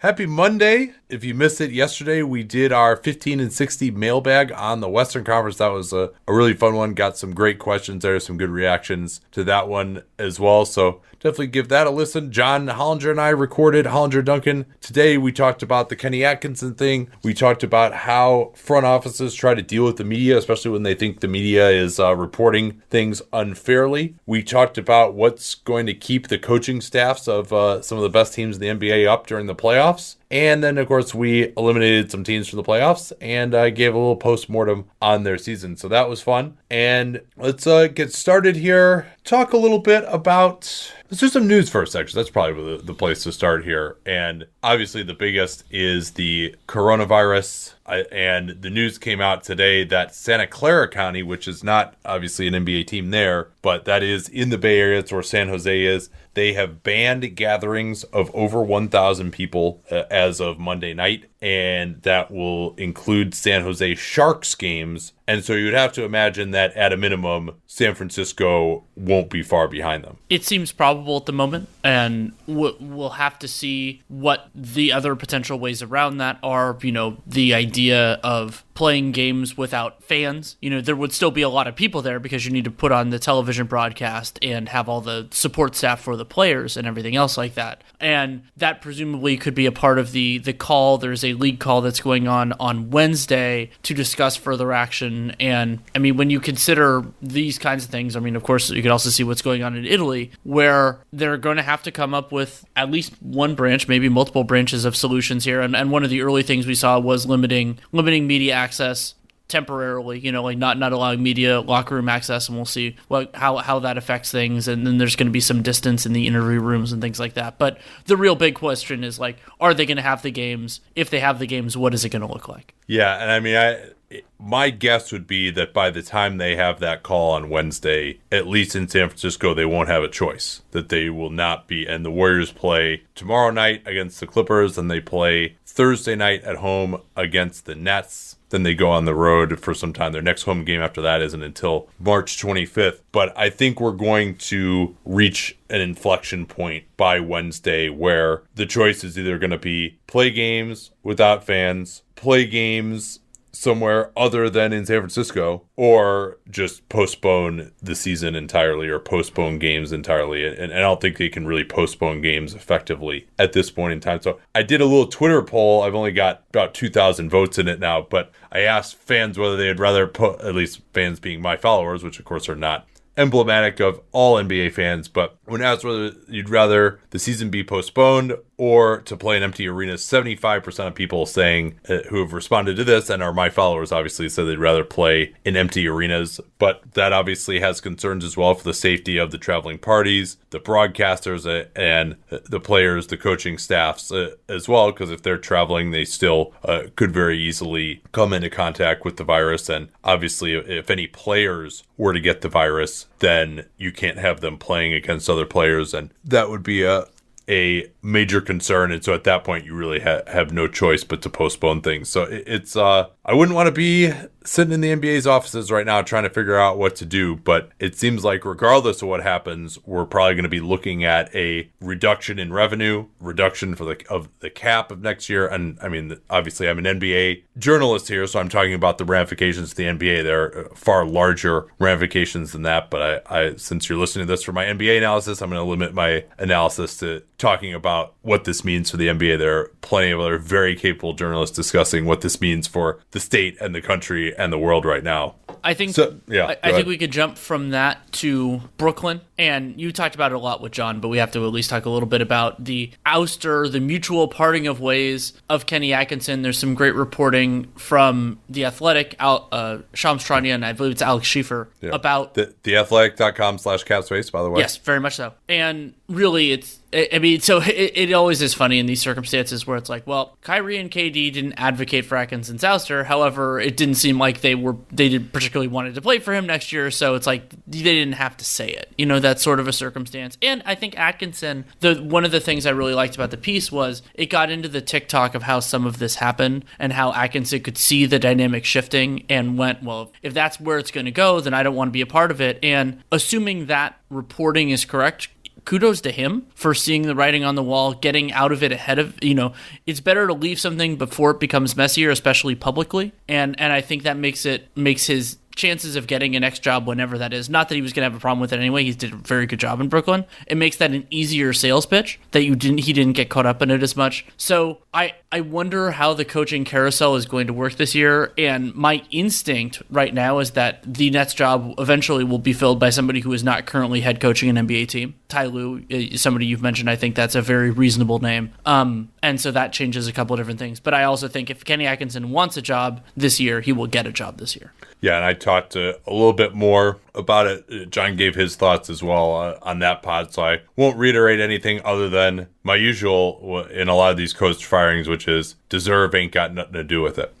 Happy Monday. If you missed it yesterday, we did our 15 and 60 mailbag on the Western Conference. That was a, a really fun one. Got some great questions there, some good reactions to that one as well. So definitely give that a listen. John Hollinger and I recorded Hollinger Duncan. Today we talked about the Kenny Atkinson thing. We talked about how front offices try to deal with the media, especially when they think the media is uh, reporting things unfairly. We talked about what's going to keep the coaching staffs of uh, some of the best teams in the NBA up during the playoffs. And then, of course, we eliminated some teams from the playoffs and uh, gave a little post mortem on their season. So that was fun. And let's uh, get started here. Talk a little bit about. Let's do some news first, actually. That's probably the, the place to start here. And obviously, the biggest is the coronavirus. And the news came out today that Santa Clara County, which is not obviously an NBA team there, but that is in the Bay Area, it's where San Jose is, they have banned gatherings of over 1,000 people uh, as of Monday night, and that will include San Jose Sharks games. And so you'd have to imagine that at a minimum, San Francisco won't be far behind them. It seems probable at the moment, and we'll have to see what the other potential ways around that are. You know, the idea of playing games without fans. You know, there would still be a lot of people there because you need to put on the television broadcast and have all the support staff for the players and everything else like that. And that presumably could be a part of the the call. There's a league call that's going on on Wednesday to discuss further action. And I mean, when you consider these kinds of things, I mean, of course, you could also see what's going on in Italy, where they're going to have to come up with at least one branch, maybe multiple branches of solutions here. And, and one of the early things we saw was limiting limiting media access access temporarily, you know, like not not allowing media locker room access, and we'll see what how how that affects things. And then there's going to be some distance in the interview rooms and things like that. But the real big question is like, are they going to have the games? If they have the games, what is it going to look like? Yeah, and I mean, I my guess would be that by the time they have that call on Wednesday, at least in San Francisco, they won't have a choice. That they will not be. And the Warriors play tomorrow night against the Clippers, and they play Thursday night at home against the Nets. Then they go on the road for some time. Their next home game after that isn't until March 25th. But I think we're going to reach an inflection point by Wednesday where the choice is either going to be play games without fans, play games somewhere other than in San Francisco or just postpone the season entirely or postpone games entirely. And, and, I don't think they can really postpone games effectively at this point in time. So I did a little Twitter poll. I've only got about 2,000 votes in it now, but I asked fans whether they'd rather put, at least fans being my followers, which of course are not emblematic of all NBA fans, but when asked whether you'd rather the season be postponed or to play an empty arena, 75% of people saying uh, who have responded to this and are my followers obviously said they'd rather play in empty arenas, but that obviously has concerns as well for the safety of the traveling parties, the broadcasters, uh, and the players, the coaching staffs uh, as well, because if they're traveling, they still uh, could very easily come into contact with the virus. And obviously, if any players were to get the virus, then you can't have them playing against other players, and that would be a a major concern. And so at that point, you really ha- have no choice but to postpone things. So it, it's uh, I wouldn't want to be sitting in the NBA's offices right now trying to figure out what to do. But it seems like, regardless of what happens, we're probably going to be looking at a reduction in revenue, reduction for the of the cap of next year. And I mean, obviously, I'm an NBA journalist here, so I'm talking about the ramifications of the NBA. There are far larger ramifications than that. But I, I since you're listening to this for my NBA analysis, I'm going to limit my analysis to talking about what this means for the NBA. There are plenty of other very capable journalists discussing what this means for the state and the country and the world right now. I think So, yeah, I, I think we could jump from that to Brooklyn. And you talked about it a lot with John, but we have to at least talk a little bit about the ouster, the mutual parting of ways of Kenny Atkinson. There's some great reporting from The Athletic, Al, uh, Shams Charania, and I believe it's Alex Schiffer, Yeah. about the theathletic.com slash capspace, by the way. Yes, very much so. And really, it's. I mean, so it, it always is funny in these circumstances where it's like, well, Kyrie and KD didn't advocate for Atkinson's ouster. However, it didn't seem like they were they did particularly wanted to play for him next year. So it's like they didn't have to say it. You know, that's sort of a circumstance. And I think Atkinson, the one of the things I really liked about the piece was it got into the TikTok of how some of this happened and how Atkinson could see the dynamic shifting and went, well, if that's where it's going to go, then I don't want to be a part of it. And assuming that reporting is correct, kudos to him for seeing the writing on the wall, getting out of it ahead of you know. It's better to leave something before it becomes messier, especially publicly, and and I think that makes it makes his chances of getting a next job whenever that is. Not that he was going to have a problem with it anyway. He did a very good job in Brooklyn. It makes that an easier sales pitch that you didn't he didn't get caught up in it as much. So I I wonder how the coaching carousel is going to work this year. And my instinct right now is that the Nets job eventually will be filled by somebody who is not currently head coaching an NBA team. Ty Lue, is somebody you've mentioned, I think that's a very reasonable name. Um, and so that changes a couple of different things. But I also think if Kenny Atkinson wants a job this year, he will get a job this year. Yeah, and I talked uh, a little bit more about it. Uh, John gave his thoughts as well uh, on that pod, so I won't reiterate anything other than my usual in a lot of these coach firings, which is deserve ain't got nothing to do with it.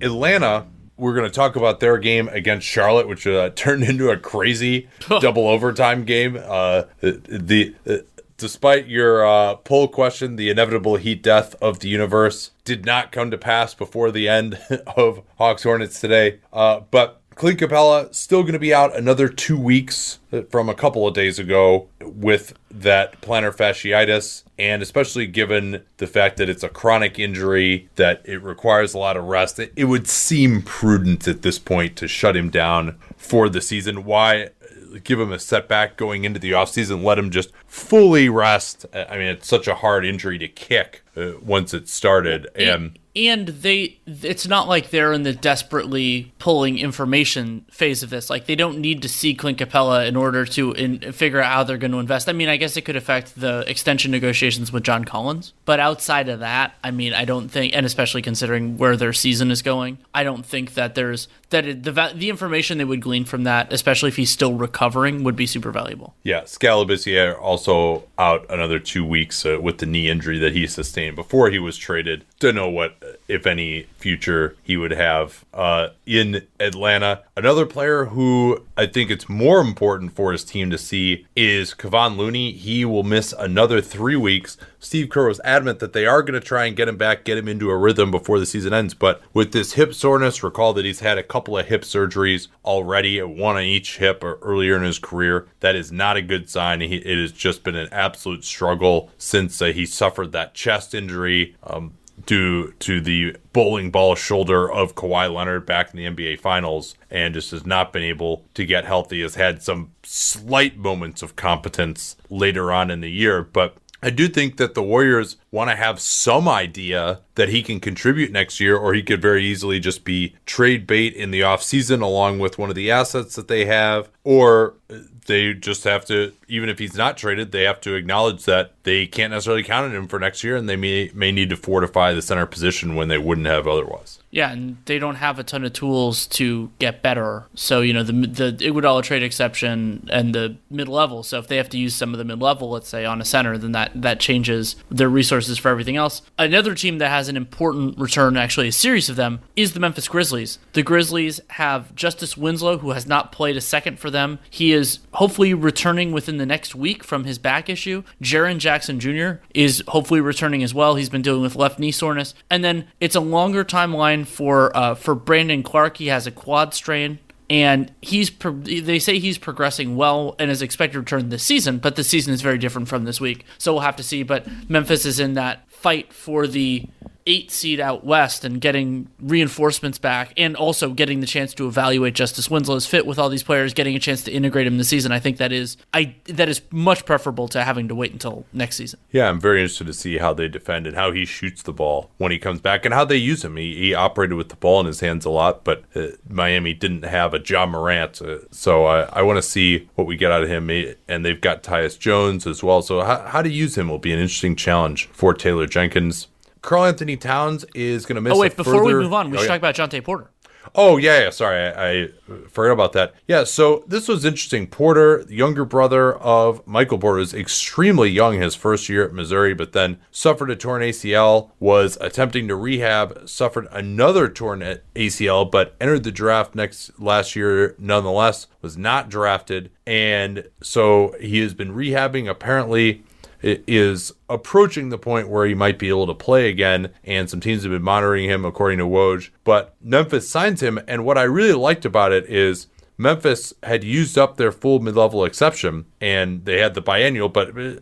Atlanta, we're going to talk about their game against Charlotte, which uh, turned into a crazy double overtime game. Uh, the uh, despite your uh, poll question, the inevitable heat death of the universe did not come to pass before the end of Hawks Hornets today. Uh, but Clint Capela still going to be out another two weeks from a couple of days ago with that plantar fasciitis, and especially given the fact that it's a chronic injury that it requires a lot of rest, it, it would seem prudent at this point to shut him down for the season. Why? Give him a setback going into the offseason, let him just fully rest. I mean, it's such a hard injury to kick uh, once it started. And and they it's not like they're in the desperately pulling information phase of this. Like they don't need to see clint capela in order to in, figure out how they're going to invest. I mean i guess it could affect the extension negotiations with john collins but outside of that i mean i don't think and especially considering where their season is going i don't think that there's that it, the the information they would glean from that especially if he's still recovering would be super valuable. Yeah, Skal Labissière also out another two weeks uh, with the knee injury that he sustained before he was traded. Don't know what, if any, future he would have uh, in Atlanta. Another player who I think it's more important for his team to see is Kevon Looney. He will miss another three weeks. Steve Kerr was adamant that they are going to try and get him back, get him into a rhythm before the season ends. But with this hip soreness, recall that he's had a couple of hip surgeries already, one on each hip or earlier in his career. That is not a good sign. He, it has just been an absolute struggle since uh, he suffered that chest injury. Um, due to the bowling ball shoulder of Kawhi Leonard back in the NBA Finals and just has not been able to get healthy. Has had some slight moments of competence later on in the year, but I do think that the Warriors want to have some idea that he can contribute next year, or he could very easily just be trade bait in the offseason along with one of the assets that they have, or they just have to, even if he's not traded, they have to acknowledge that they can't necessarily count on him for next year and they may, may need to fortify the center position when they wouldn't have otherwise. Yeah, and they don't have a ton of tools to get better. So you know the the Iguodala trade exception and the mid level. So if they have to use some of the mid level, let's say on a center, then that that changes their resources for everything else. Another team that has an important return, actually a series of them, is the Memphis Grizzlies. The Grizzlies have Justice Winslow, who has not played a second for them. He is hopefully returning within within the next week from his back issue. Jaren Jackson Jr. is hopefully returning as well. He's been dealing with left knee soreness, and then it's a longer timeline for uh, for Brandon Clarke. He has a quad strain and he's they say he's progressing well and is expected to return this season but the season is very different from this week so we'll have to see but memphis is in that fight for the eight seed out west and getting reinforcements back and also getting the chance to evaluate Justice Winslow's fit with all these players, getting a chance to integrate him this season. I think that is I that is much preferable to having to wait until next season. Yeah, I'm very interested to see how they defend and how he shoots the ball when he comes back and how they use him. He, he operated with the ball in his hands a lot, but uh, Miami didn't have a Ja Morant, uh, so I, I want to see what we get out of him. And they've got Tyus Jones as well, so how, how to use him will be an interesting challenge for Taylor Jenkins. Karl-Anthony Towns is going to miss. Oh wait, before further... we move on, we oh, should yeah. talk about Jontay Porter. Oh yeah, yeah. Sorry, I, I, forgot about that. Yeah, so this was interesting. Porter, younger brother of Michael Porter, was extremely young his first year at Missouri, but then suffered a torn ACL. Was attempting to rehab, suffered another torn ACL, but entered the draft next last year. Nonetheless, was not drafted, and so he has been rehabbing. Apparently, is approaching the point where he might be able to play again, and some teams have been monitoring him, according to Woj. But Memphis signs him, and what I really liked about it is Memphis had used up their full mid-level exception, and they had the biennial, but uh,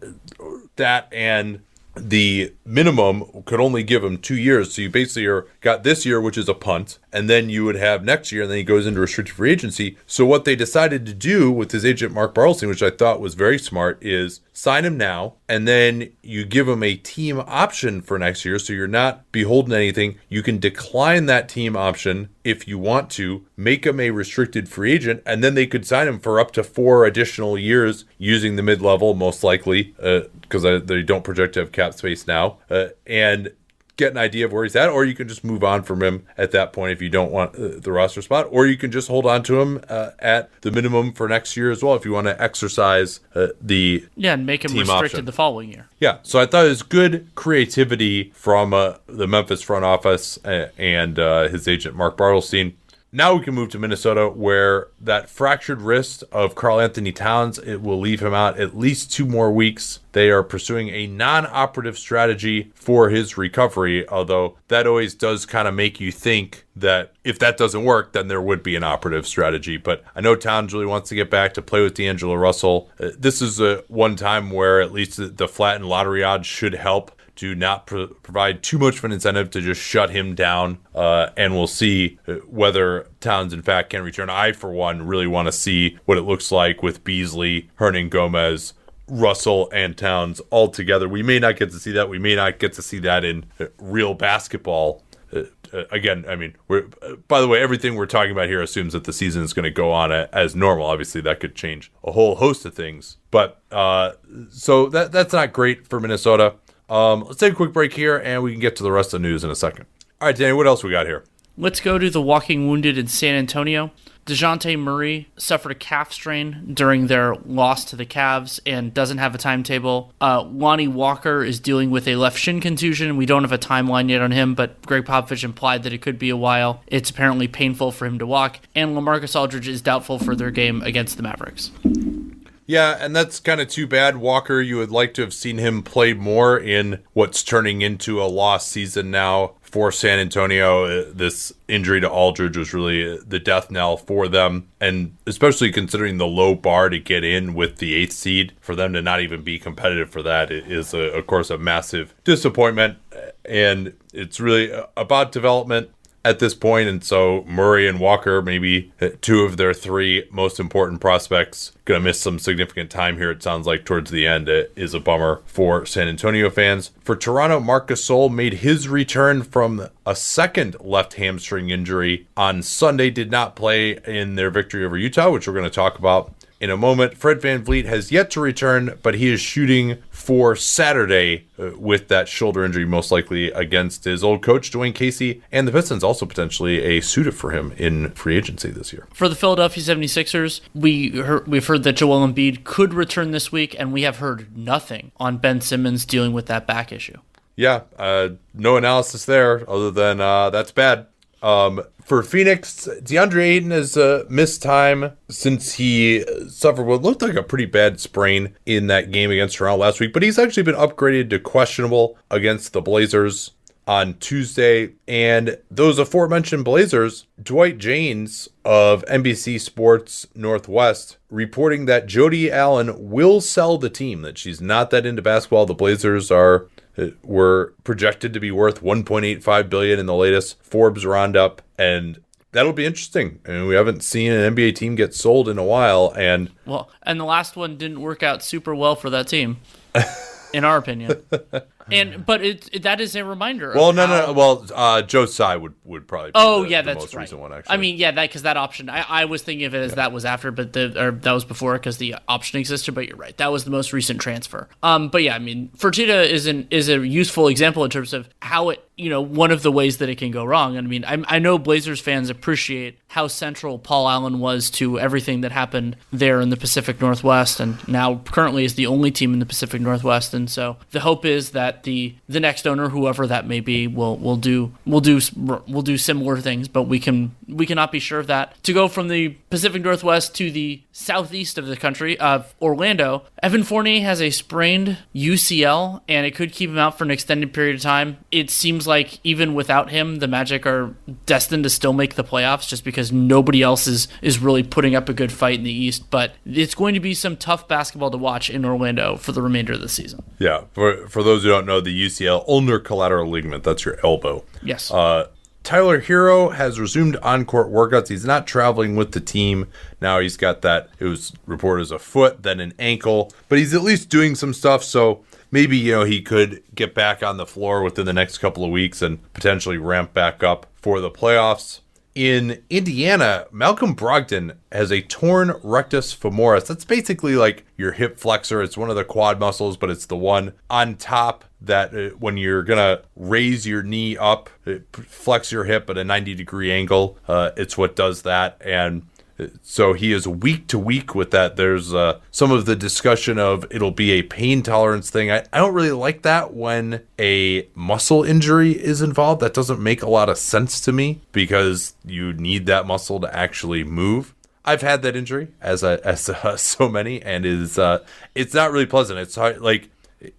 that and the minimum could only give him two years. So you basically are got this year, which is a punt, and then you would have next year, and then he goes into restricted free agency. So what they decided to do with his agent Mark Bartelstein, which I thought was very smart, is sign him now, and then you give him a team option for next year. So you're not beholden to anything. You can decline that team option if you want to, make him a restricted free agent, and then they could sign him for up to four additional years using the mid level, most likely, uh, because uh, they don't project to have cap space now. Uh, and get an idea of where he's at, or you can just move on from him at that point if you don't want uh, the roster spot, or you can just hold on to him uh, at the minimum for next year as well if you want to exercise uh, the yeah and make him restricted option. the following year. Yeah, so I thought it was good creativity from uh, the Memphis front office and uh, his agent Mark Bartelstein. Now we can move to Minnesota, where that fractured wrist of Karl-Anthony Towns it will leave him out at least two more weeks. They are pursuing a non-operative strategy for his recovery, although that always does kind of make you think that if that doesn't work, then there would be an operative strategy. But I know Towns really wants to get back to play with D'Angelo Russell. Uh, this is a one time where at least the flattened lottery odds should help to not pro- provide too much of an incentive to just shut him down. Uh, and we'll see whether Towns, in fact, can return. I, for one, really want to see what it looks like with Beasley, Hernangómez, Russell, and Towns all together. We may not get to see that. We may not get to see that in real basketball. Uh, again, I mean, we're, uh, by the way, everything we're talking about here assumes that the season is going to go on as normal. Obviously, that could change a whole host of things. But uh, so that that's not great for Minnesota. Um, let's take a quick break here, and we can get to the rest of the news in a second. All right, Danny, what else we got here? Let's go to the walking wounded in San Antonio. DeJounte Murray suffered a calf strain during their loss to the Cavs and doesn't have a timetable. Uh, Lonnie Walker is dealing with a left shin contusion. We don't have a timeline yet on him, but Gregg Popovich implied that it could be a while. It's apparently painful for him to walk. And Lamarcus Aldridge is doubtful for their game against the Mavericks. Yeah, and that's kind of too bad. Walker, you would like to have seen him play more in what's turning into a lost season now for San Antonio. Uh, this injury to Aldridge was really uh, the death knell for them, and especially considering the low bar to get in with the eighth seed, for them to not even be competitive for that is, a, of course, a massive disappointment. Uh, and it's really about development at this point, and so Murray and Walker, maybe uh, two of their three most important prospects, going to miss some significant time here. It sounds like towards the end it is a bummer for San Antonio fans. For Toronto, Marc Gasol made his return from a second left hamstring injury on Sunday. Did not play in their victory over Utah, which we're going to talk about in a moment. Fred Van VanVleet has yet to return, but he is shooting for Saturday uh, with that shoulder injury, most likely against his old coach, Dwane Casey, and the Pistons also potentially a suitor for him in free agency this year. For the Philadelphia 76ers, we heard, we've heard that Joel Embiid could return this week, and we have heard nothing on Ben Simmons dealing with that back issue. Yeah, uh, no analysis there other than uh, that's bad. Um, for Phoenix, DeAndre Ayton has uh, missed time since he suffered what looked like a pretty bad sprain in that game against Toronto last week, but he's actually been upgraded to questionable against the Blazers on Tuesday. And those aforementioned Blazers, Dwight Jaynes of NBC Sports Northwest reporting that Jody Allen will sell the team, that she's not that into basketball. The Blazers are were projected to be worth 1.85 billion in the latest Forbes roundup and that'll be interesting. I mean, we haven't seen an NBA team get sold in a while and well, and the last one didn't work out super well for that team. in our opinion. and but it, it, that is a reminder. Well, no, how... no, Well, uh, Joe Tsai would would probably. oh the, yeah, the that's most right. recent one. Actually, I mean, yeah, that because that option. I, I was thinking of it as yeah. that was after, but the or that was before because the option existed. But you're right, that was the most recent transfer. Um, but yeah, I mean, Fertitta is an is a useful example in terms of how it you know one of the ways that it can go wrong. I mean, I, I know Blazers fans appreciate how central Paul Allen was to everything that happened there in the Pacific Northwest, and now currently is the only team in the Pacific Northwest. And so the hope is that the the next owner, whoever that may be, will will do will do will do similar things. But we can we cannot be sure of that. To go from the Pacific Northwest to the southeast of the country of Orlando, Evan Fournier has a sprained UCL, and it could keep him out for an extended period of time. It seems seems like even without him, the Magic are destined to still make the playoffs just because nobody else is is really putting up a good fight in the East. But it's going to be some tough basketball to watch in Orlando for the remainder of the season. Yeah, for for those who don't know, the UCL ulnar collateral ligament that's your elbow. Yes. Uh, Tyler Herro has resumed on court workouts. He's not traveling with the team. Now he's got that, it was reported as a foot, then an ankle, but he's at least doing some stuff. So maybe you know he could get back on the floor within the next couple of weeks and potentially ramp back up for the playoffs. In Indiana, Malcolm Brogdon has a torn rectus femoris. That's basically like your hip flexor. It's one of the quad muscles, but it's the one on top that uh, when you're gonna raise your knee up, flex your hip at a 90 degree angle. Uh, it's what does that, and so he is week to week with that. There's uh, some of the discussion of it'll be a pain tolerance thing. I, I don't really like that when a muscle injury is involved. That doesn't make a lot of sense to me because you need that muscle to actually move. I've had that injury as a, as uh, so many, and is uh, it's not really pleasant. It's hard, like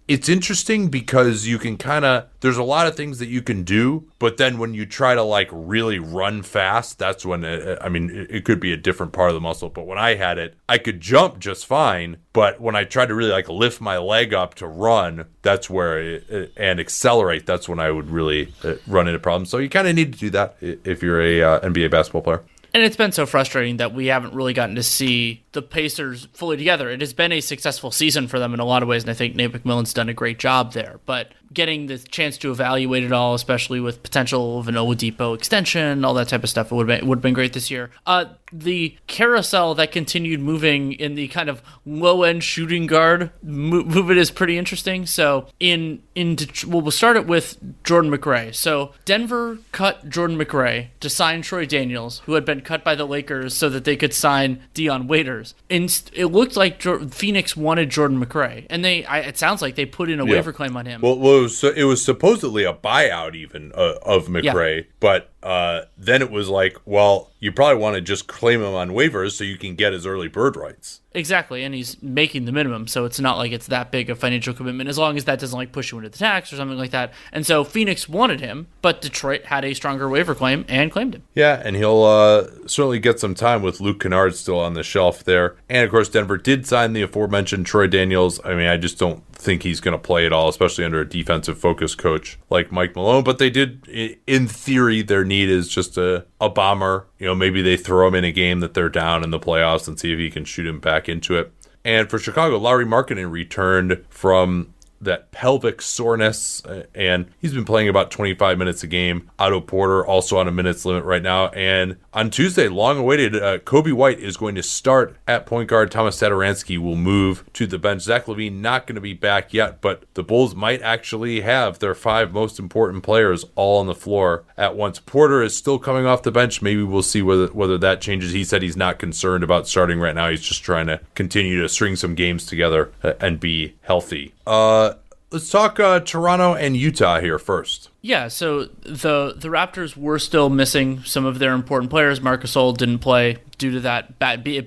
it's interesting because you can kind of there's a lot of things that you can do but then when you try to like really run fast that's when it, i mean it, it, could be a different part of the muscle but when i had it i could jump just fine but when i tried to really like lift my leg up to run that's where it, and accelerate that's when i would really uh, run into problems. So you kind of need to do that if you're a uh, nba basketball player and it's been so frustrating that we haven't really gotten to see the Pacers fully together. It has been a successful season for them in a lot of ways, and I think Nate McMillan's done a great job there. But getting the chance to evaluate it all, especially with potential of an Oladipo extension, all that type of stuff, it would have been, would have been great this year. Uh, the carousel that continued moving in the kind of low end shooting guard movement is pretty interesting. So in in well, we'll start it with Jordan McRae. So Denver cut Jordan McRae to sign Troy Daniels, who had been cut by the Lakers so that they could sign Dion Waiters. And it looked like Phoenix wanted Jordan McRae, and they I, it sounds like they put in a yeah. waiver claim on him. Well, well, it was, it was supposedly a buyout even uh, of McRae, yeah. but uh, then it was like, well, you probably want to just claim him on waivers so you can get his early bird rights. Exactly, and he's making the minimum, so it's not like it's that big a financial commitment as long as that doesn't like push you into the tax or something like that. And so Phoenix wanted him, but Detroit had a stronger waiver claim and claimed him. Yeah, and he'll uh, certainly get some time with Luke Kennard still on the shelf there. And of course, Denver did sign the aforementioned Troy Daniels. I mean, I just don't think he's going to play at all, especially under a defensive focus coach like Mike Malone. But they did, in theory, their need is just a, a bomber. You know, maybe they throw him in a game that they're down in the playoffs and see if he can shoot him back into it. And for Chicago, Lauri Markkanen returned from that pelvic soreness, uh, and he's been playing about 25 minutes a game. Otto Porter also on a minutes limit right now. And on Tuesday, long awaited, uh, Coby White is going to start at point guard. Thomas Satoransky will move to the bench. Zach LaVine not going to be back yet, but the Bulls might actually have their five most important players all on the floor at once. Porter is still coming off the bench. Maybe we'll see whether whether that changes. He said he's not concerned about starting right now. He's just trying to continue to string some games together uh, and be healthy. Uh, let's talk uh, Toronto and Utah here first. Yeah, so the the Raptors were still missing some of their important players. Marcus Gasol didn't play due to that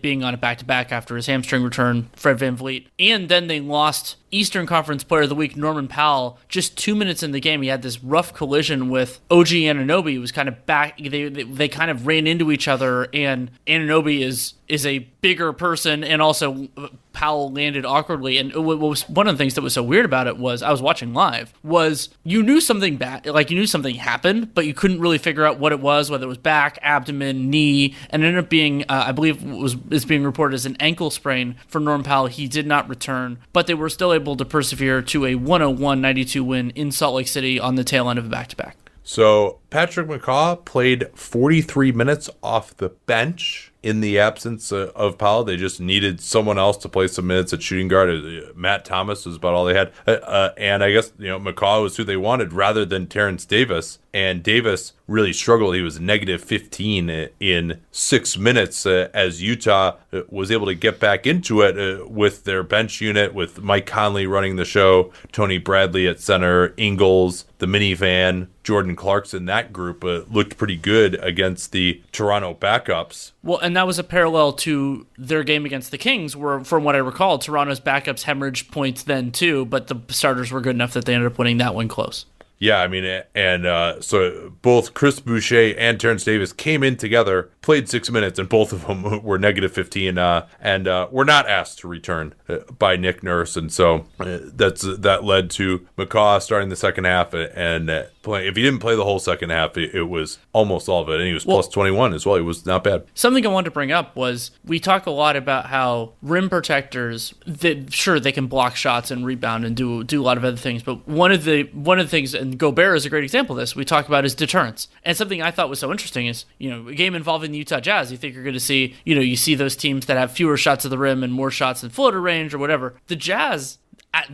being on a back to back after his hamstring return, Fred VanVleet. And then they lost Eastern Conference Player of the Week, Norman Powell, just two minutes in the game. He had this rough collision with OG Anunoby. He was kind of back, they, they, they kind of ran into each other, and Anunoby is is a bigger person, and also Powell landed awkwardly. And what was one of the things that was so weird about it was I was watching live was you knew something bad, like you knew something happened, but you couldn't really figure out what it was, whether it was back, abdomen, knee, and ended up being uh, I believe was is being reported as an ankle sprain for Norm Powell. He did not return, but they were still able to persevere to a 101-92 win in Salt Lake City on the tail end of a back-to-back. So Patrick McCaw played 43 minutes off the bench in the absence of Powell. They just needed someone else to play some minutes at shooting guard. Uh, Matt Thomas was about all they had. Uh, uh, and I guess, you know, McCaw was who they wanted rather than Terence Davis. And Davis really struggled. He was negative 15 in six minutes uh, as Utah uh, was able to get back into it uh, with their bench unit, with Mike Conley running the show, Tony Bradley at center, Ingles, the minivan, Jordan Clarkson, that group looked pretty good against the Toronto backups. Well, and that was a parallel to their game against the Kings, where, from what I recall, Toronto's backups hemorrhaged points then too, but the starters were good enough that they ended up winning that one close. Yeah, I mean, and uh, so both Chris Boucher and Terence Davis came in together, played six minutes, and both of them were negative 15, uh, and uh, were not asked to return uh, by Nick Nurse, and so uh, that's that led to McCaw starting the second half, and uh, play, if he didn't play the whole second half, it, it was almost all of it, and he was well, plus 21 as well. He was not bad. Something I wanted to bring up was we talk a lot about how rim protectors, that sure they can block shots and rebound and do do a lot of other things, but one of the one of the things and Gobert is a great example of this. We talk about his deterrence. And something I thought was so interesting is, you know, a game involving the Utah Jazz, you think you're going to see, you know, you see those teams that have fewer shots of the rim and more shots in floater range or whatever. The Jazz,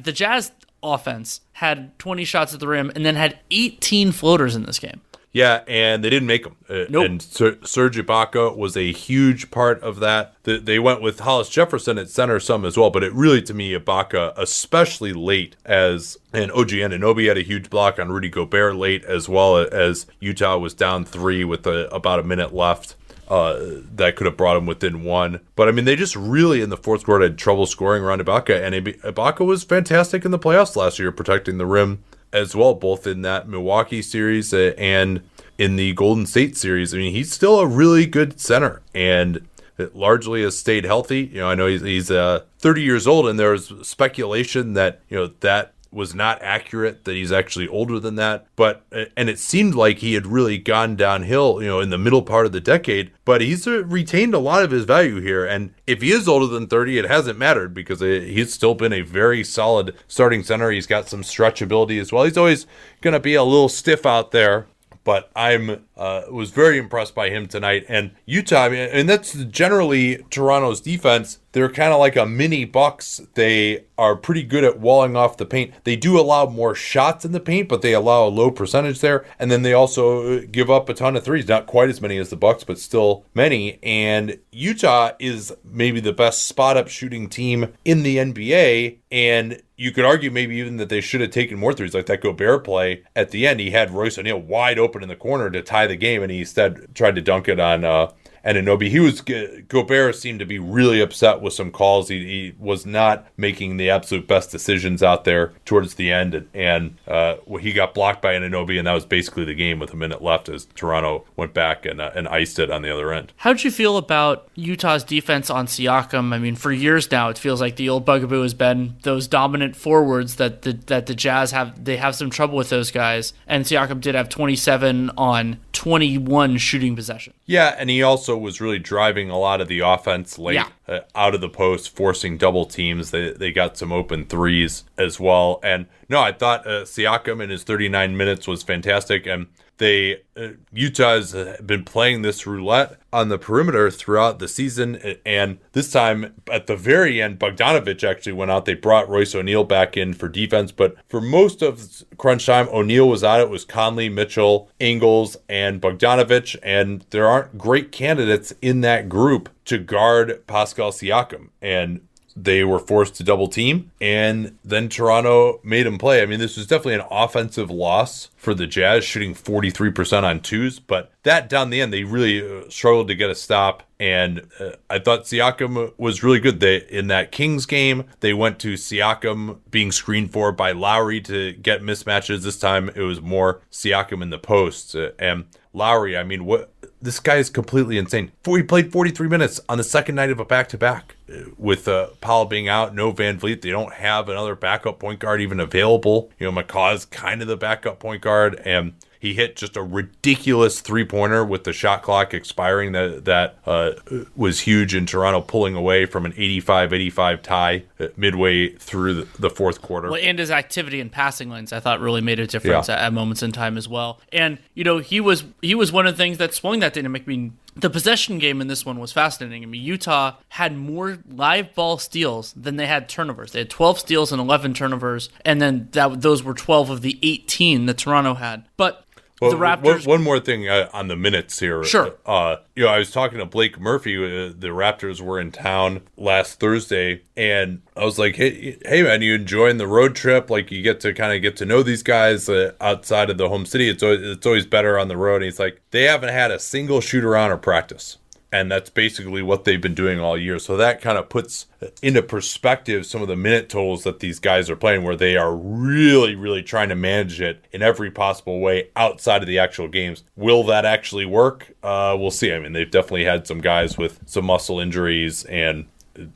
the Jazz offense had 20 shots at the rim and then had 18 floaters in this game. Yeah, and they didn't make them. Uh, nope. And Ser- Serge Ibaka was a huge part of that. The, they went with Hollis Jefferson at center some as well, but it really, to me, Ibaka, especially late as and OG Anunoby had a huge block on Rudy Gobert late as well as Utah was down three with a, about a minute left. Uh, that could have brought him within one. But I mean, they just really in the fourth quarter had trouble scoring around Ibaka, and Ibaka was fantastic in the playoffs last year, protecting the rim as well, both in that Milwaukee series uh, and in the Golden State series. I mean, he's still a really good center and it largely has stayed healthy. You know, I know he's, he's uh, 30 years old, and there's speculation that you know that was not accurate that he's actually older than that but and it seemed like he had really gone downhill you know in the middle part of the decade but he's uh, retained a lot of his value here and if he is older than 30 it hasn't mattered because he's still been a very solid starting center. He's got some stretchability as well. He's always going to be a little stiff out there but I'm uh, was very impressed by him tonight. And Utah, and that's generally Toronto's defense. They're kind of like a mini Bucks. They are pretty good at walling off the paint. They do allow more shots in the paint, but they allow a low percentage there. And then they also give up a ton of threes. Not quite as many as the Bucks, but still many. And Utah is maybe the best spot up shooting team in the NBA. And you could argue maybe even that they should have taken more threes, like that Gobert play at the end. He had Royce O'Neale wide open in the corner to tie the game, and he instead tried to dunk it on uh, Anunoby. He was Gobert seemed to be really upset with some calls. He, he was not making the absolute best decisions out there towards the end, and, and uh, he got blocked by Anunoby, and that was basically the game with a minute left as Toronto went back and uh, and iced it on the other end. How'd you feel about Utah's defense on Siakam? I mean, for years now, it feels like the old bugaboo has been those dominant forwards that the that the Jazz have. They have some trouble with those guys, and Siakam did have 27 on 21 shooting possession. Yeah, and he also was really driving a lot of the offense late yeah. uh, out of the post, forcing double teams. They they got some open threes as well. And no, I thought uh, Siakam in his 39 minutes was fantastic. And they uh, Utah's been playing this roulette on the perimeter throughout the season, and this time at the very end, Bogdanovic actually went out. They brought Royce O'Neale back in for defense, but for most of crunch time, O'Neale was out. It was Conley, Mitchell, Ingles, and Bogdanovic, and there aren't great candidates in that group to guard Pascal Siakam. And they were forced to double team, and then Toronto made him play. I mean, this was definitely an offensive loss for the Jazz, shooting 43% on twos. But that down the end, they really uh, struggled to get a stop. And uh, I thought Siakam was really good. They in that Kings game, they went to Siakam being screened for by Lowry to get mismatches. This time, it was more Siakam in the post. Uh, and Lowry, I mean, what this guy is completely insane. He played 43 minutes on the second night of a back to back with uh, Powell being out, no VanVleet. They don't have another backup point guard even available. You know, McCaw is kind of the backup point guard, and he hit just a ridiculous three pointer with the shot clock expiring that that uh, was huge in Toronto, pulling away from an 85 85 tie midway through the, the fourth quarter. Well, and his activity in passing lanes, I thought, really made a difference yeah. at, at, moments in time as well. And you know, he was he was one of the things that swung that dynamic. I mean, the possession game in this one was fascinating. I mean, Utah had more live ball steals than they had turnovers. They had 12 steals and 11 turnovers, and then that those were 12 of the 18 that Toronto had. But well, the Raptors. One, more thing uh, on the minutes here. Sure. Uh, you know, I was talking to Blake Murphy. Uh, the Raptors were in town last Thursday, and I was like, "Hey, hey, man, you enjoying the road trip? Like, you get to kind of get to know these guys uh, outside of the home city. It's always, it's always better on the road." And he's like, "They haven't had a single shooter around or practice." And that's basically what they've been doing all year. So that kind of puts into perspective some of the minute totals that these guys are playing, where they are really, really trying to manage it in every possible way outside of the actual games. Will that actually work? Uh, we'll see. I mean, they've definitely had some guys with some muscle injuries and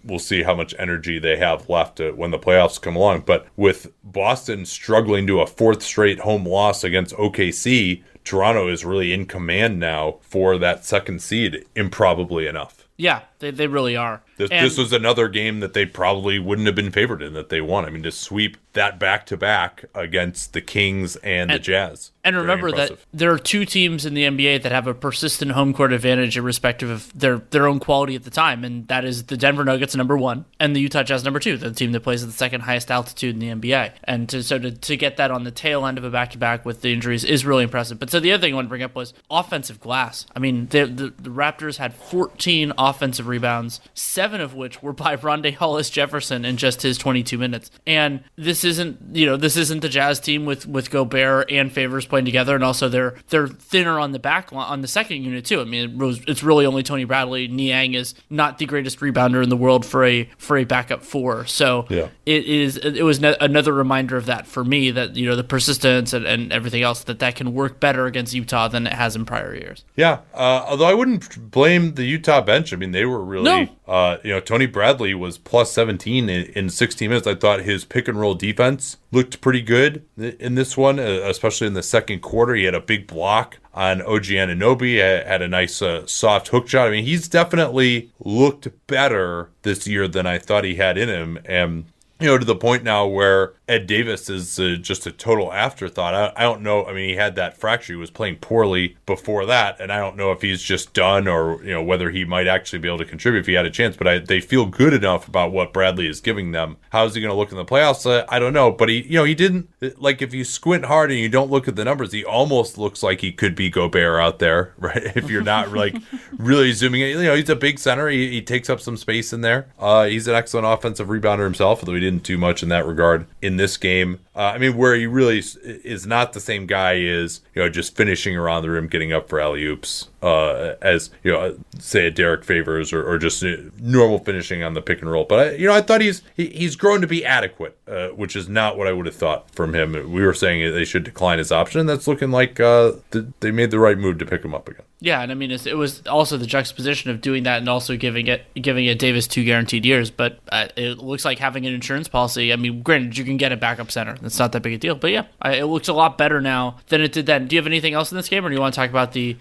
we'll see how much energy they have left when the playoffs come along. But with Boston struggling to a fourth straight home loss against OKC, Toronto is really in command now for that second seed, improbably enough. Yeah, they, they really are. This, this, was another game that they probably wouldn't have been favored in that they won. I mean, to sweep that back to back against the Kings and, and the Jazz. And remember that there are two teams in the NBA that have a persistent home court advantage, irrespective of their their own quality at the time, and that is the Denver Nuggets number one and the Utah Jazz number two, the team that plays at the second highest altitude in the NBA. And to, so to, to get that on the tail end of a back to back with the injuries is really impressive. But so the other thing I want to bring up was offensive glass. I mean, the, the, the Raptors had 14 offensive rebounds, seven of which were by Rondae Hollis Jefferson in just his 22 minutes. And this isn't, you know, this isn't the Jazz team with with Gobert and Favors playing together, and also they're they're thinner on the back on the second unit too. I mean, it was, it's really only Tony Bradley. Niang is not the greatest rebounder in the world for a for a backup four. So yeah. it is it was ne- another reminder of that for me that you know the persistence and, and everything else that that can work better against Utah than it has in prior years. Yeah, uh, although I wouldn't blame the Utah bench. I mean, they were really no. uh, you know Tony Bradley was plus 17 in, in 16 minutes. I thought his pick and roll defense looked pretty good in this one, uh, especially in the second quarter. He had a big block on OG Anunoby, had a nice uh, soft hook shot. I mean, he's definitely looked better this year than I thought he had in him. And you know, to the point now where Ed Davis is uh, just a total afterthought. I, I, don't know. I mean, he had that fracture. He was playing poorly before that, and I don't know if he's just done or you know whether he might actually be able to contribute if he had a chance. But I, they feel good enough about what Bradley is giving them. How is he going to look in the playoffs? Uh, I don't know. But he, you know, he didn't like if you squint hard and you don't look at the numbers, he almost looks like he could be Gobert out there, right? If you're not like really zooming in, you know, he's a big center. He, he takes up some space in there. Uh, he's an excellent offensive rebounder himself, although he didn't do much in that regard in this game. Uh, I mean, where he really is not the same guy is, you know, just finishing around the rim, getting up for alley oops, uh, as you know, say a Derrick Favors or, or just normal finishing on the pick and roll. But I, you know, I thought he's he, he's grown to be adequate, uh, which is not what I would have thought from him. We were saying they should decline his option, that's looking like uh, th- they made the right move to pick him up again. Yeah, and I mean, it was also the juxtaposition of doing that and also giving it giving it Davis two guaranteed years. But uh, it looks like having an insurance policy. I mean, granted, you can get a backup center. That's not that big a deal. But yeah, I, it looks a lot better now than it did then. Do you have anything else in this game, or do you want to talk about the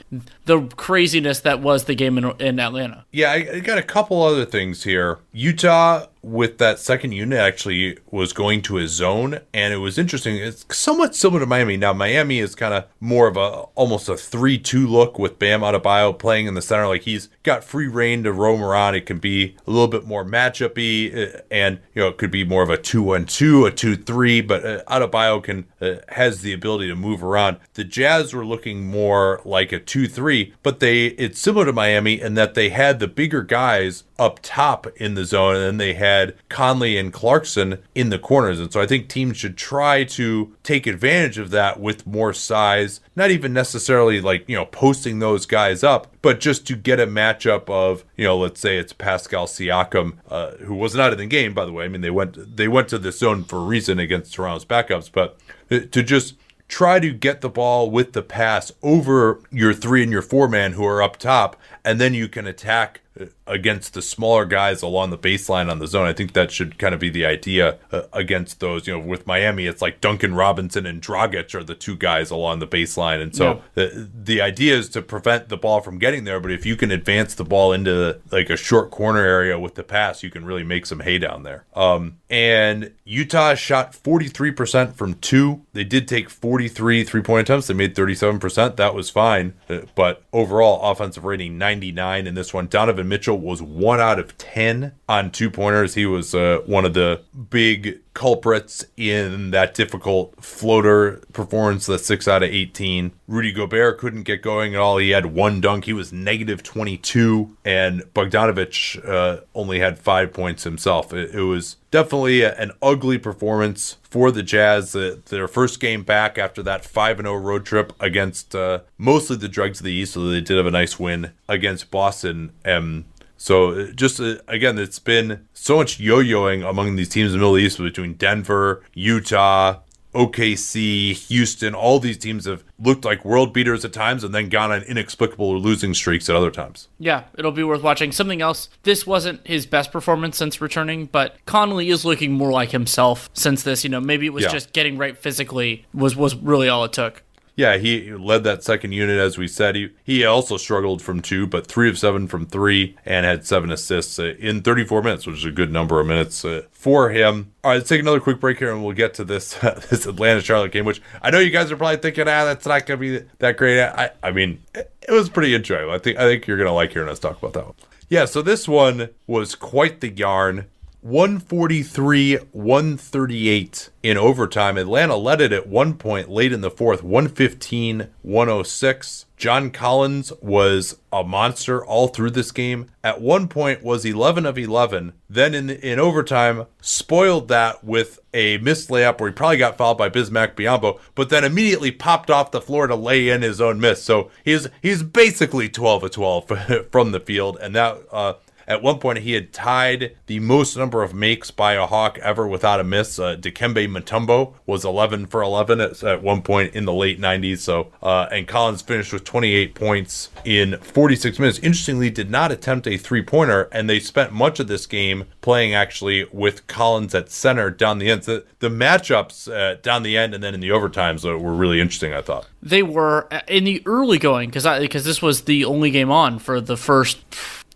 the craziness that was the game in, in Atlanta? Yeah, I, I got a couple other things here. Utah with that second unit actually was going to a zone and it was interesting. It's somewhat similar to miami. Now miami is kind of more of a almost a 3-2 look with bam Adebayo playing in the center. Like he's got free reign to roam around it can be a little bit more matchup-y uh, and you know it could be more of a 2-1-2 a 2-3 but uh, Adebayo can uh, has the ability to move around. The jazz were looking more like a 2-3 but they it's similar to miami in that they had the bigger guys up top in the zone and then they had had Conley and Clarkson in the corners. And so I think teams should try to take advantage of that with more size, not even necessarily like, you know, posting those guys up, but just to get a matchup of, you know, let's say it's Pascal Siakam, uh, who was not in the game, by the way. I mean, they went they went to the zone for a reason against Toronto's backups, but to just try to get the ball with the pass over your three and your four man who are up top, and then you can attack against the smaller guys along the baseline on the zone. I think that should kind of be the idea uh, against those. You know, with Miami, it's like Duncan Robinson and Dragic are the two guys along the baseline, and so yeah. the the idea is to prevent the ball from getting there. But if you can advance the ball into like a short corner area with the pass, you can really make some hay down there. Um, and Utah shot 43% from two. They did take 43 three point attempts. They made 37%. That was fine. Uh, but overall, offensive rating 99 in this one. Donovan Mitchell was one out of 10 on two pointers. He was uh, one of the big culprits in that difficult floater performance, the six out of 18. Rudy Gobert couldn't get going at all. He had one dunk. He was negative 22, and Bogdanovic uh, only had five points himself. It, it was definitely a, an ugly performance for the Jazz. Their first game back after that 5 0 road trip against uh, mostly the Dregs of the East, so they did have a nice win against Boston. And so just uh, again, it's been so much yo-yoing among these teams in the Middle East between Denver, Utah, OKC, Houston, all these teams have looked like world beaters at times and then gone on inexplicable losing streaks at other times. Yeah, it'll be worth watching. Something else, this wasn't his best performance since returning, but Conley is looking more like himself since this. You know, maybe it was yeah. just getting right physically was was really all it took. Yeah, he led that second unit as we said. He he also struggled from two, but three of seven from three, and had seven assists uh, in 34 minutes, which is a good number of minutes uh, for him. All right, let's take another quick break here, and we'll get to this this Atlanta Charlotte game, which I know you guys are probably thinking, ah, that's not going to be that great. I I mean, it, it was pretty enjoyable. I think I think you're going to like hearing us talk about that one. Yeah, so this one was quite the yarn. 143 138 in overtime. Atlanta led it at one point late in the fourth, 115 106. John Collins was a monster all through this game. At one point was 11 of 11. Then in in overtime spoiled that with a missed layup where he probably got fouled by Bismack Biyombo, but then immediately popped off the floor to lay in his own miss. So he's he's basically 12 of 12 from the field and that uh, at one point, he had tied the most number of makes by a Hawk ever without a miss. Uh, Dikembe Mutombo was 11 for 11 at, at one point in the late 90s. So, uh, and Collins finished with 28 points in 46 minutes. Interestingly, did not attempt a three pointer, and they spent much of this game playing actually with Collins at center down the end. So the matchups uh, down the end and then in the overtimes were really interesting. I thought they were uh, in the early going because because this was the only game on for the first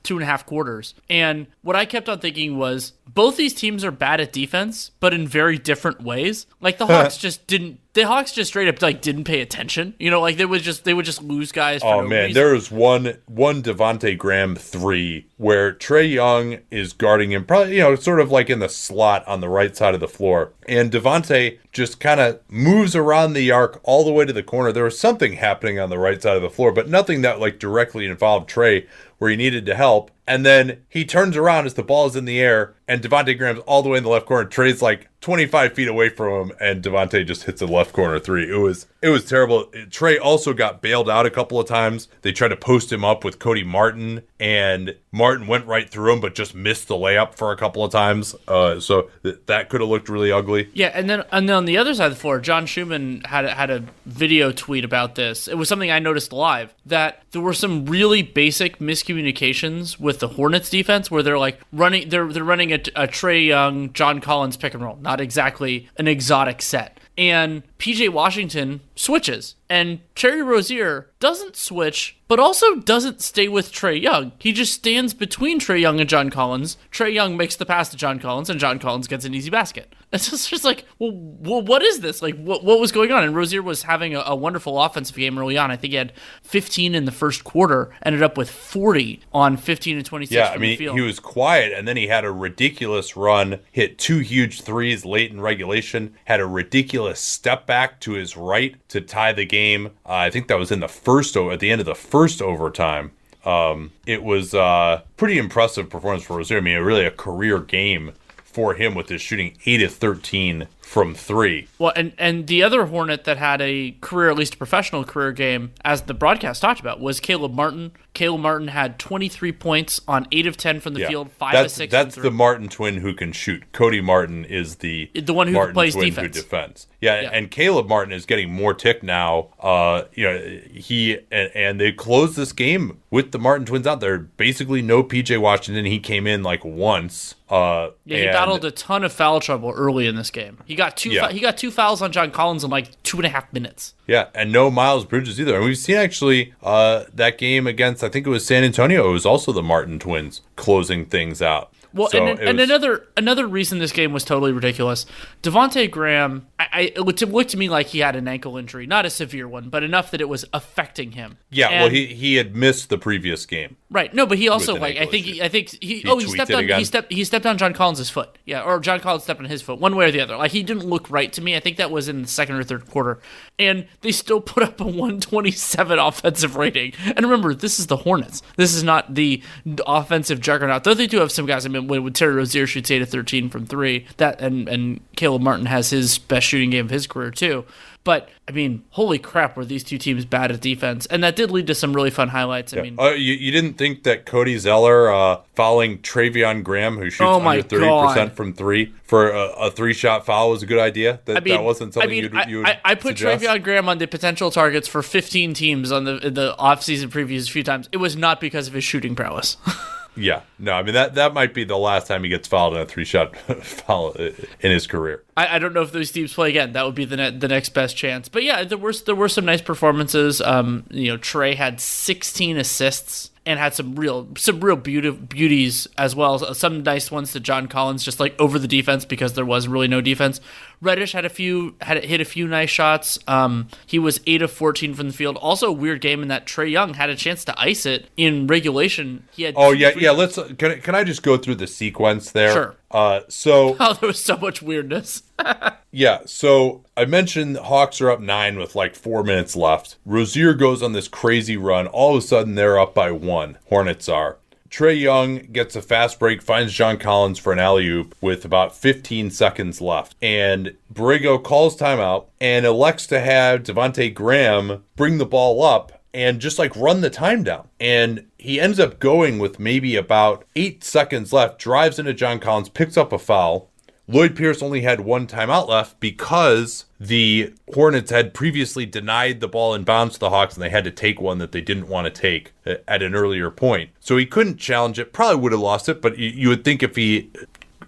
two and a half quarters. And what I kept on thinking was both these teams are bad at defense, but in very different ways. Like the uh-huh. Hawks just didn't the Hawks just straight up like didn't pay attention. You know, like they would just they would just lose guys. oh no man, reason. there was one one Devonte Graham three where Trae Young is guarding him, probably you know sort of like in the slot on the right side of the floor, and Devonte just kind of moves around the arc all the way to the corner. There was something happening on the right side of the floor, but nothing that like directly involved Trae where he needed to help. And then he turns around as the ball is in the air, and Devonte Graham's all the way in the left corner. Trae's like 25 feet away from him, and Devonte just hits a left corner three. It was it was terrible. Trae also got bailed out a couple of times. They tried to post him up with Cody Martin, and Martin went right through him, but just missed the layup for a couple of times. Uh, so th- that could have looked really ugly. Yeah, and then and then on the other side of the floor, John Schuhmann had had a video tweet about this. It was something I noticed live that there were some really basic miscommunications with the Hornets defense, where they're like running they're they're running a, a Trae Young, John Collins pick and roll, not exactly an exotic set. And PJ Washington switches, and Terry Rozier doesn't switch, but also doesn't stay with Trae Young. He just stands between Trae Young and John Collins. Trae Young makes the pass to John Collins, and John Collins gets an easy basket. It's just, just like, well, well, what is this? Like, what, what was going on? And Rozier was having a, a wonderful offensive game early on. I think he had 15 in the first quarter, ended up with 40 on 15 and 26. Yeah, I mean, he was quiet, and then he had a ridiculous run, hit two huge threes late in regulation, had a ridiculous step back to his right to tie the game. Uh, I think that was in the first, at the end of the first overtime. Um, it was uh, pretty impressive performance for Rozier. I mean, really a career game for him with his shooting 8 of 13 from three. Well, and and the other Hornet that had a career, at least a professional career game, as the broadcast talked about, was Caleb Martin. Caleb Martin had 23 points on eight of 10 from the Yeah. field, five that's, of six. That's the. Martin twin who can shoot. Cody Martin is the The one who Martin plays twin defense. who defends. Yeah, Yeah. and Caleb Martin is getting more tick now. Uh, you know, he and, and they closed this game with the Martin twins out there. Basically, no PJ Washington. He came in like once. Uh, Yeah, he battled a ton of foul trouble early in this game. He got two. Yeah. Fou- he got two fouls on John Collins in like two and a half minutes. Yeah, and no Miles Bridges either. And we've seen actually uh, that game against I think it was San Antonio. It was also the Martin twins closing things out. Well, So and, and was- another another reason this game was totally ridiculous. Devonte Graham, I, I, it looked, looked to me like he had an ankle injury, not a severe one, but enough that it was affecting him. yeah, well he he had missed the previous game. Right. No, but he also like I think he, I think he, oh he stepped on again. he stepped he stepped on John Collins' foot. Yeah, or John Collins stepped on his foot, one way or the other. Like he didn't look right to me. I think that was in the second or third quarter, and they still put up a 127 offensive rating. And remember, this is the Hornets. This is not the offensive juggernaut. Though they do have some guys. I mean, when, when Terry Rozier shoots eight of 13 from three, that and and Caleb Martin has his best shooting game of his career too. But I mean, holy crap, were these two teams bad at defense? And that did lead to some really fun highlights. I mean, Uh, you, you didn't think that Cody Zeller uh, fouling Treveon Graham, who shoots Oh under thirty percent from three, for a, a three-shot foul was a good idea? That I mean, that wasn't something I mean, you'd, you would I, I put suggest? Treveon Graham on the potential targets for 15 teams on the the offseason previews a few times. It was not because of his shooting prowess. Yeah, no, I mean that that might be the last time he gets fouled in a three-shot foul uh, in his career. I, I don't know if those teams play again. That would be the ne- the next best chance. But yeah, there were there were some nice performances. Um, you know, Trae had 16 assists and had some real some real beauty, beauties as well. Some nice ones to John Collins, just like over the defense because there was really no defense. Reddish had a few had hit a few nice shots. Um, he was eight of 14 from the field. Also, a weird game in that Trae Young had a chance to ice it in regulation. He had Oh yeah, yeah. Let's can I- can I just go through the sequence there? Sure. Uh, so Oh, there was so much weirdness. Yeah, so I mentioned Hawks are up nine with like four minutes left. Rozier goes on this crazy run. All of a sudden, they're up by one. Hornets are. Trae Young gets a fast break, finds John Collins for an alley oop with about 15 seconds left. And Borrego calls timeout and elects to have Devonte Graham bring the ball up and just like run the time down. And he ends up going with maybe about eight seconds left, drives into John Collins, picks up a foul. Lloyd Pierce only had one timeout left because the Hornets had previously denied the ball in bounds to the Hawks and they had to take one that they didn't want to take uh, at an earlier point. So he couldn't challenge it. Probably would have lost it, but you, you would think if he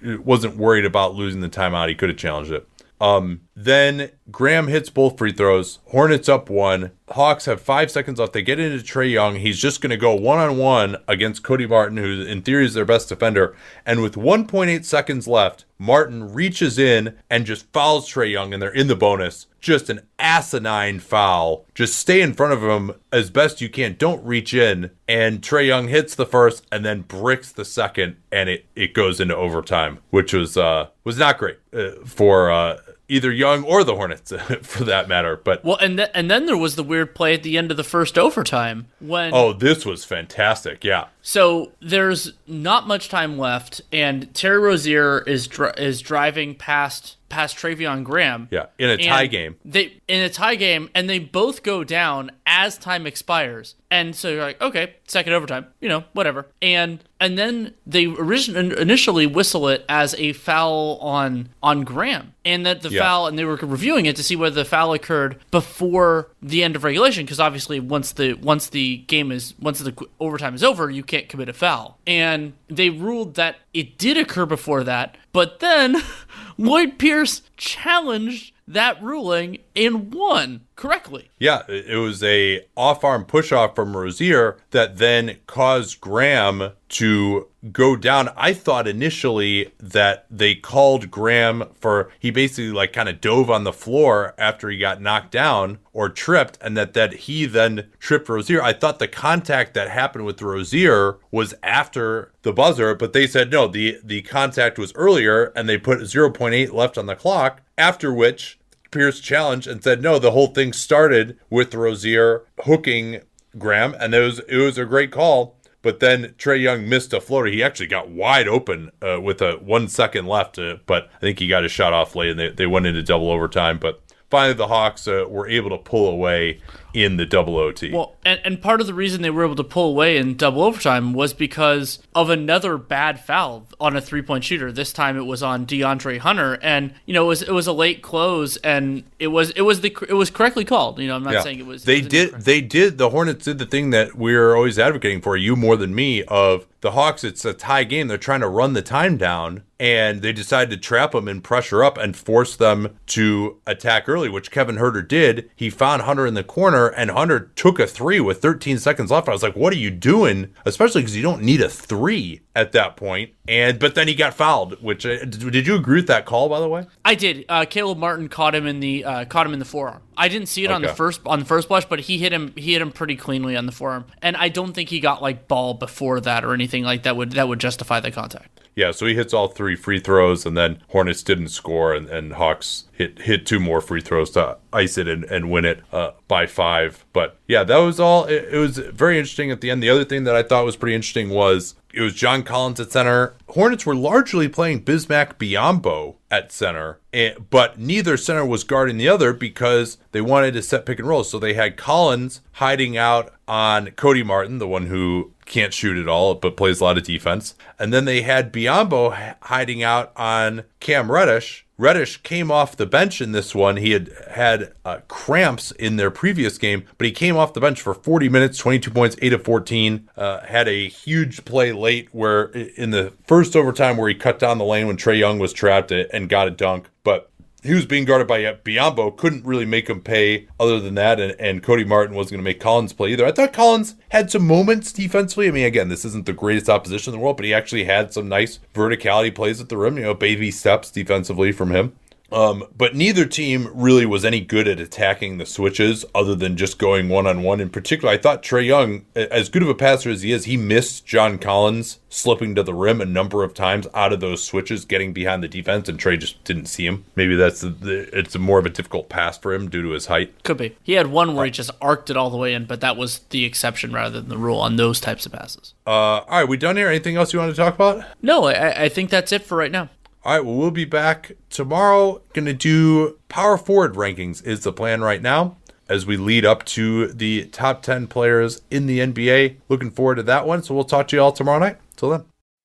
uh, wasn't worried about losing the timeout, he could have challenged it. Um, then Graham hits both free throws. Hornets up one. Hawks have five seconds left. They get into Trae Young. He's just going to go one on one against Cody Martin, who in theory is their best defender. And with 1.8 seconds left, Martin reaches in and just fouls Trae Young, and they're in the bonus. Just an asinine foul. Just stay in front of him as best you can. Don't reach in. And Trae Young hits the first and then bricks the second, and it, it goes into overtime, which was uh was not great uh, for uh, either Young or the Hornets, for that matter. But Well, and th- and then there was the weird play at the end of the first overtime when oh, this was fantastic. Yeah. So there's not much time left, and Terry Rozier is dri- is driving past past Treveon Graham. Yeah, in a tie game. They in a tie game, and they both go down as time expires. And so you're like, okay, second overtime, you know, whatever. And and then they origin- initially whistle it as a foul on on Graham, and that the Yeah. foul, and they were reviewing it to see whether the foul occurred before the end of regulation, because obviously once the once the game is once the overtime is over, you can't commit a foul. And they ruled that it did occur before that, but then Lloyd Pierce challenged that ruling and won correctly. Yeah, it was a off-arm push-off from Rozier that then caused Graham to go down. I thought initially that they called Graham for he basically like kind of dove on the floor after he got knocked down or tripped, and that that he then tripped Rozier. I thought the contact that happened with Rozier was after the buzzer, but they said no, the the contact was earlier, and they put 0.8 left on the clock. After which Pierce challenged and said, no, the whole thing started with Rozier hooking Graham, and it was it was a great call. but then Trae Young missed a floater. He actually got wide open uh, with a one second left, uh, but I think he got a shot off late and they, they went into double overtime. But finally, the Hawks uh, were able to pull away in the double OT. Well, and, and part of the reason they were able to pull away in double overtime was because of another bad foul on a three point shooter. This time it was on DeAndre Hunter, and you know it was it was a late close, and it was it was the it was correctly called. You know, I'm not Yeah. saying it was. They it did. They did. The Hornets did the thing that we're always advocating for. You more than me. Of the Hawks, it's a tie game. They're trying to run the time down, and they decided to trap them and pressure up and force them to attack early, which Kevin Huerter did. He found Hunter in the corner, and Hunter took a three with 13 seconds left. I was like, "What are you doing?" Especially because you don't need a three at that point. And but then he got fouled. Which uh, did you agree with that call? By the way, I did. Uh, Caleb Martin caught him in the uh, caught him in the forearm. I didn't see it on the first on the first blush, but he hit him. He hit him pretty cleanly on the forearm, and I don't think he got like ball before that or anything like that would that would justify the contact. Yeah, so he hits all three free throws, and then Hornets didn't score, and, and Hawks hit hit two more free throws to ice it and, and win it uh, by five. But yeah, that was all. It, it was very interesting at the end. The other thing that I thought was pretty interesting was it was John Collins at center. Hornets were largely playing Bismack Biyombo at center, eh, but neither center was guarding the other because they wanted to set pick and roll. So they had Collins hiding out on Cody Martin, the one who can't shoot at all but plays a lot of defense. And then they had Biyombo hiding out on Cam Reddish. Reddish came off the bench in this one. He had had uh, cramps in their previous game, but he came off the bench for 40 minutes, 22 points, 8 of 14. Uh, had a huge play late where in the first overtime where he cut down the lane when Trae Young was trapped uh, and got a dunk. But he was being guarded by uh, Biyombo, couldn't really make him pay other than that, and, and Cody Martin wasn't going to make Collins play either. I thought Collins had some moments defensively. I mean, again, this isn't the greatest opposition in the world, but he actually had some nice verticality plays at the rim, you know, baby steps defensively from him. Um, but neither team really was any good at attacking the switches other than just going one on one. In particular, I thought Trae Young, as good of a passer as he is, he missed John Collins slipping to the rim a number of times out of those switches, getting behind the defense, and Trae just didn't see him. Maybe that's the, the it's a more of a difficult pass for him due to his height. Could be. He had one where he just arced it all the way in, but that was the exception rather than the rule on those types of passes. Uh, all right, we done here? Anything else you want to talk about? No, I, I think that's it for right now. All right, well, we'll be back tomorrow. Going to do power forward rankings, is the plan right now, as we lead up to the top 10 players in the NBA. Looking forward to that one. So we'll talk to you all tomorrow night. Till then.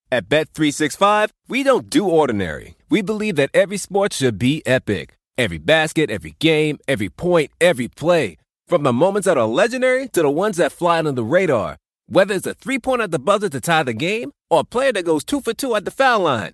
At Bet365, we don't do ordinary. We believe that every sport should be epic. Every basket, every game, every point, every play. From the moments that are legendary to the ones that fly under the radar. Whether it's a three pointer at the buzzer to tie the game or a player that goes two for two at the foul line.